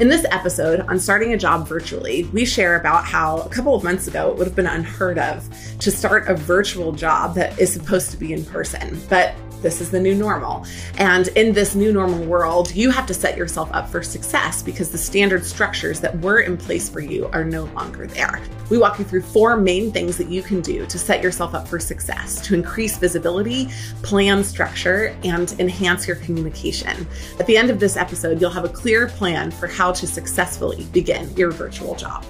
In this episode on starting a job virtually, we share about how a couple of months ago it would have been unheard of to start a virtual job that is supposed to be in person. But this is the new normal. And in this new normal world, you have to set yourself up for success because the standard structures that were in place for you are no longer there. We walk you through four main things that you can do to set yourself up for success, to increase visibility, plan structure, and enhance your communication. At the end of this episode, you'll have a clear plan for how to successfully begin your virtual job.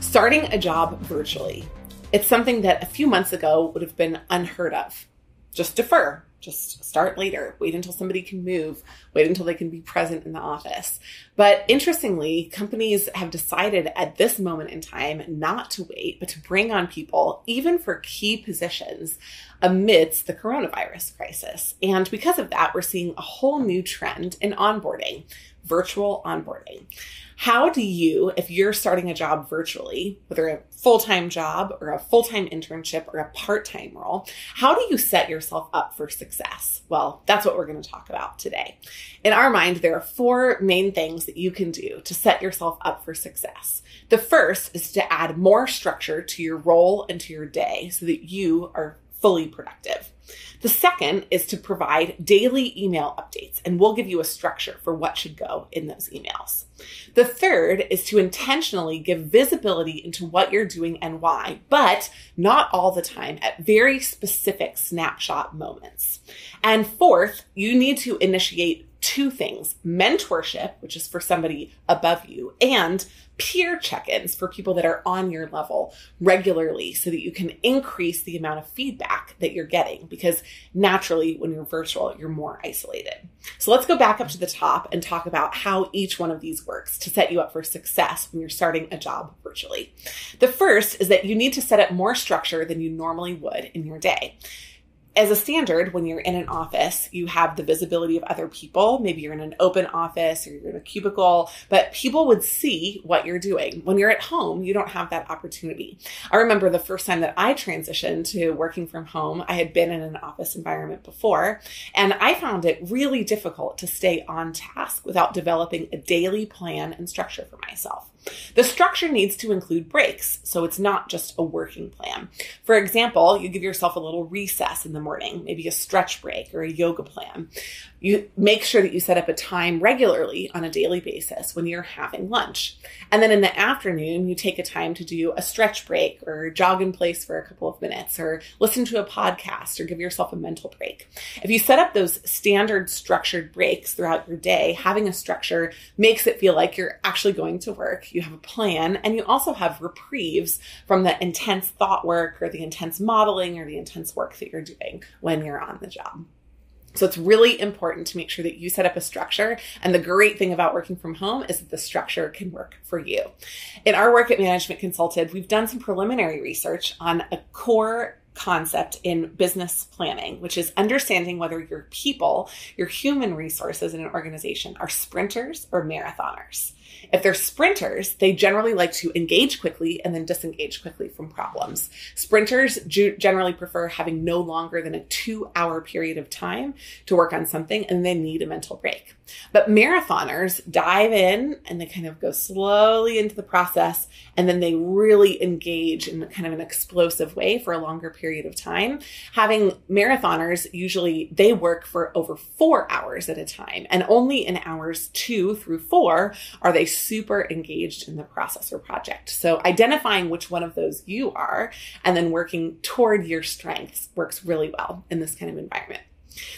Starting a job virtually. It's something that a few months ago would have been unheard of just defer just start later. Wait until somebody can move. Wait until they can be present in the office. But interestingly companies have decided at this moment in time not to wait but to bring on people even for key positions amidst the coronavirus crisis. And because of that we're seeing a whole new trend in onboarding virtual onboarding. How do you, if you're starting a job virtually, whether a full time job or a full time internship or a part time role, how do you set yourself up for success? Well, that's what we're going to talk about today. In our mind, there are four main things that you can do to set yourself up for success. The first is to add more structure to your role and to your day so that you are fully productive. The second is to provide daily email updates, and we'll give you a structure for what should go in those emails. The third is to intentionally give visibility into what you're doing and why, but not all the time at very specific snapshot moments. And fourth, you need to initiate two things mentorship, which is for somebody above you, and peer check ins for people that are on your level regularly so that you can increase the amount of feedback that you're getting because naturally, when you're virtual, you're more isolated. So let's go back up to the top and talk about how each one of these works to set you up for success when you're starting a job virtually. The first is that you need to set up more structure than you normally would in your day as a standard, when you're in an office, you have the visibility of other people. Maybe you're in an open office or you're in a cubicle, but people would see what you're doing. When you're at home, you don't have that opportunity. I remember the first time that I transitioned to working from home, I had been in an office environment before, and I found it really difficult to stay on task without developing a daily plan and structure for myself. The structure needs to include breaks, so it's not just a working plan. For example, you give yourself a little recess in the morning, maybe a stretch break or a yoga plan. You make sure that you set up a time regularly on a daily basis when you're having lunch. And then in the afternoon, you take a time to do a stretch break or jog in place for a couple of minutes or listen to a podcast or give yourself a mental break. If you set up those standard structured breaks throughout your day, having a structure makes it feel like you're actually going to work. You have a plan and you also have reprieves from the intense thought work or the intense modeling or the intense work that you're doing when you're on the job. So it's really important to make sure that you set up a structure. And the great thing about working from home is that the structure can work for you. In our work at Management Consulted, we've done some preliminary research on a core concept in business planning, which is understanding whether your people, your human resources in an organization are sprinters or marathoners. If they're sprinters, they generally like to engage quickly and then disengage quickly from problems. Sprinters generally prefer having no longer than a two hour period of time to work on something and they need a mental break. But marathoners dive in and they kind of go slowly into the process and then they really engage in kind of an explosive way for a longer period of time. Having marathoners usually they work for over four hours at a time and only in hours two through four are they super engaged in the process or project. So identifying which one of those you are and then working toward your strengths works really well in this kind of environment.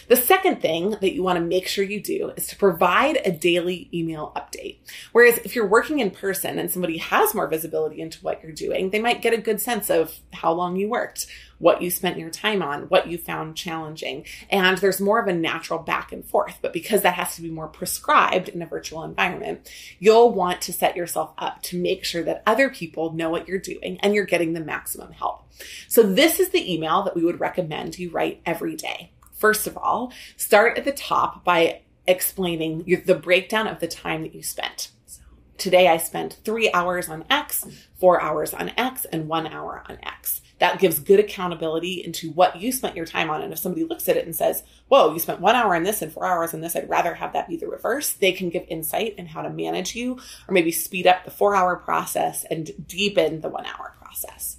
The second thing that you want to make sure you do is to provide a daily email update. Whereas if you're working in person and somebody has more visibility into what you're doing, they might get a good sense of how long you worked, what you spent your time on, what you found challenging. And there's more of a natural back and forth. But because that has to be more prescribed in a virtual environment, you'll want to set yourself up to make sure that other people know what you're doing and you're getting the maximum help. So this is the email that we would recommend you write every day. First of all, start at the top by explaining your, the breakdown of the time that you spent. So today I spent three hours on X, four hours on X, and one hour on X. That gives good accountability into what you spent your time on. And if somebody looks at it and says, whoa, you spent one hour on this and four hours on this, I'd rather have that be the reverse. They can give insight in how to manage you or maybe speed up the four hour process and deepen the one hour process.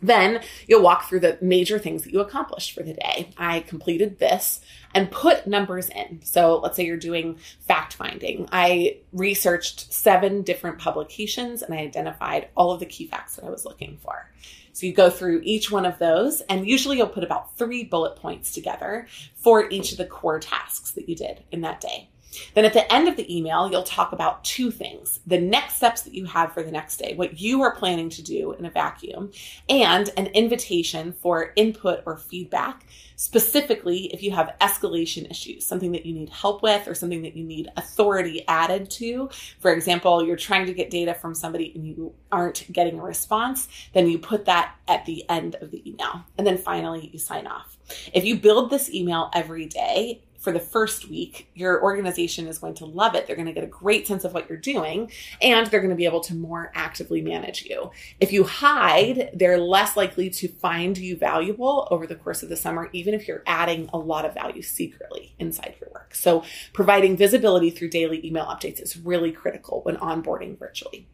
Then you'll walk through the major things that you accomplished for the day. I completed this and put numbers in. So let's say you're doing fact finding. I researched seven different publications and I identified all of the key facts that I was looking for. So you go through each one of those and usually you'll put about three bullet points together for each of the core tasks that you did in that day. Then at the end of the email, you'll talk about two things the next steps that you have for the next day, what you are planning to do in a vacuum, and an invitation for input or feedback, specifically if you have escalation issues, something that you need help with or something that you need authority added to. For example, you're trying to get data from somebody and you aren't getting a response, then you put that at the end of the email. And then finally, you sign off. If you build this email every day, for the first week, your organization is going to love it. They're going to get a great sense of what you're doing and they're going to be able to more actively manage you. If you hide, they're less likely to find you valuable over the course of the summer, even if you're adding a lot of value secretly inside your work. So providing visibility through daily email updates is really critical when onboarding virtually.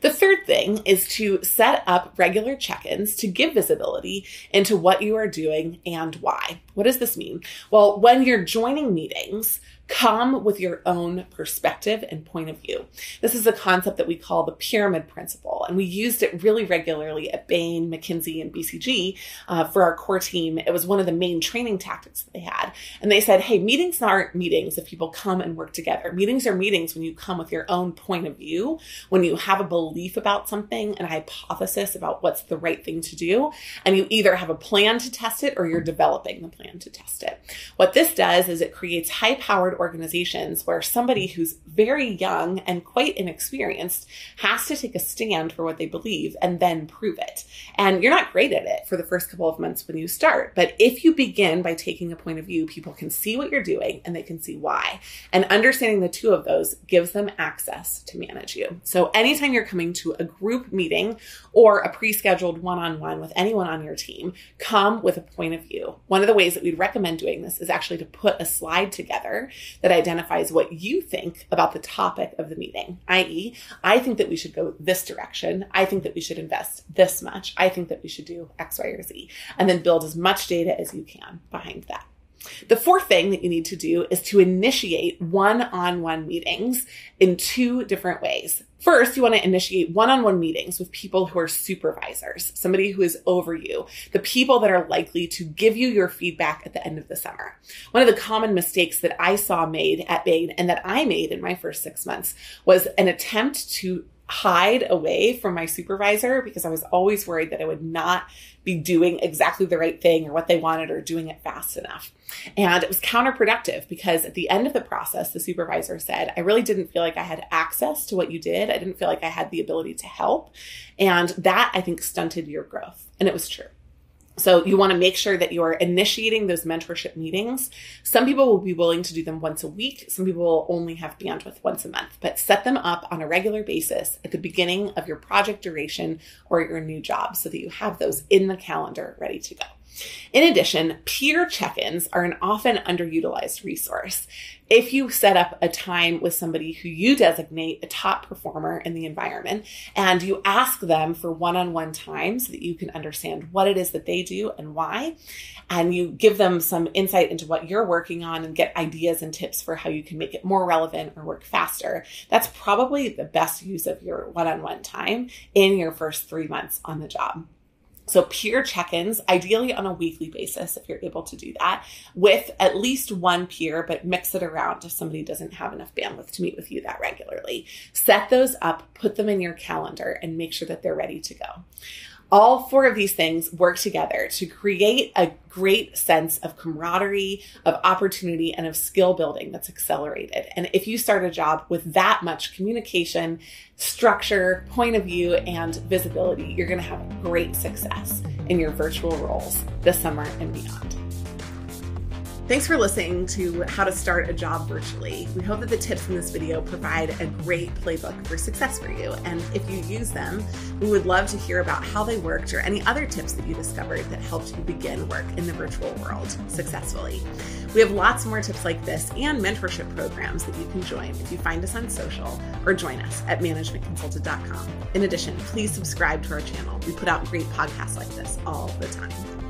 The third thing is to set up regular check ins to give visibility into what you are doing and why. What does this mean? Well, when you're joining meetings, come with your own perspective and point of view. This is a concept that we call the pyramid principle, and we used it really regularly at Bain, McKinsey, and BCG uh, for our core team. It was one of the main training tactics that they had. And they said, hey, meetings aren't meetings if people come and work together. Meetings are meetings when you come with your own point of view, when you have a belief about something an hypothesis about what's the right thing to do, and you either have a plan to test it or you're developing the plan to test it. What this does is it creates high powered organizations where somebody who's very young and quite inexperienced has to take a stand for what they believe and then prove it. And you're not great at it for the first couple of months when you start, but if you begin by taking a point of view, people can see what you're doing and they can see why. And understanding the two of those gives them access to manage you. So anytime you're coming to a group meeting or a pre-scheduled one-on-one with anyone on your team, come with a point of view. One of the ways that we'd recommend doing this is actually to put a slide together that identifies what you think about the topic of the meeting, i.e., I think that we should go this direction. I think that we should invest this much. I think that we should do X, Y, or Z. And then build as much data as you can behind that. The fourth thing that you need to do is to initiate one on one meetings in two different ways. First, you want to initiate one on one meetings with people who are supervisors, somebody who is over you, the people that are likely to give you your feedback at the end of the summer. One of the common mistakes that I saw made at Bain and that I made in my first six months was an attempt to hide away from my supervisor because I was always worried that I would not be doing exactly the right thing or what they wanted or doing it fast enough. And it was counterproductive because at the end of the process, the supervisor said, I really didn't feel like I had access to what you did. I didn't feel like I had the ability to help. And that I think stunted your growth. And it was true. So you want to make sure that you're initiating those mentorship meetings. Some people will be willing to do them once a week. Some people will only have bandwidth once a month, but set them up on a regular basis at the beginning of your project duration or your new job so that you have those in the calendar ready to go. In addition, peer check ins are an often underutilized resource. If you set up a time with somebody who you designate a top performer in the environment and you ask them for one on one time so that you can understand what it is that they do and why, and you give them some insight into what you're working on and get ideas and tips for how you can make it more relevant or work faster, that's probably the best use of your one on one time in your first three months on the job. So peer check-ins, ideally on a weekly basis, if you're able to do that, with at least one peer, but mix it around if somebody doesn't have enough bandwidth to meet with you that regularly. Set those up, put them in your calendar, and make sure that they're ready to go. All four of these things work together to create a great sense of camaraderie, of opportunity, and of skill building that's accelerated. And if you start a job with that much communication, structure, point of view, and visibility, you're going to have great success in your virtual roles this summer and beyond. Thanks for listening to how to start a job virtually. We hope that the tips in this video provide a great playbook for success for you. And if you use them, we would love to hear about how they worked or any other tips that you discovered that helped you begin work in the virtual world successfully. We have lots more tips like this and mentorship programs that you can join if you find us on social or join us at managementconsulted.com. In addition, please subscribe to our channel. We put out great podcasts like this all the time.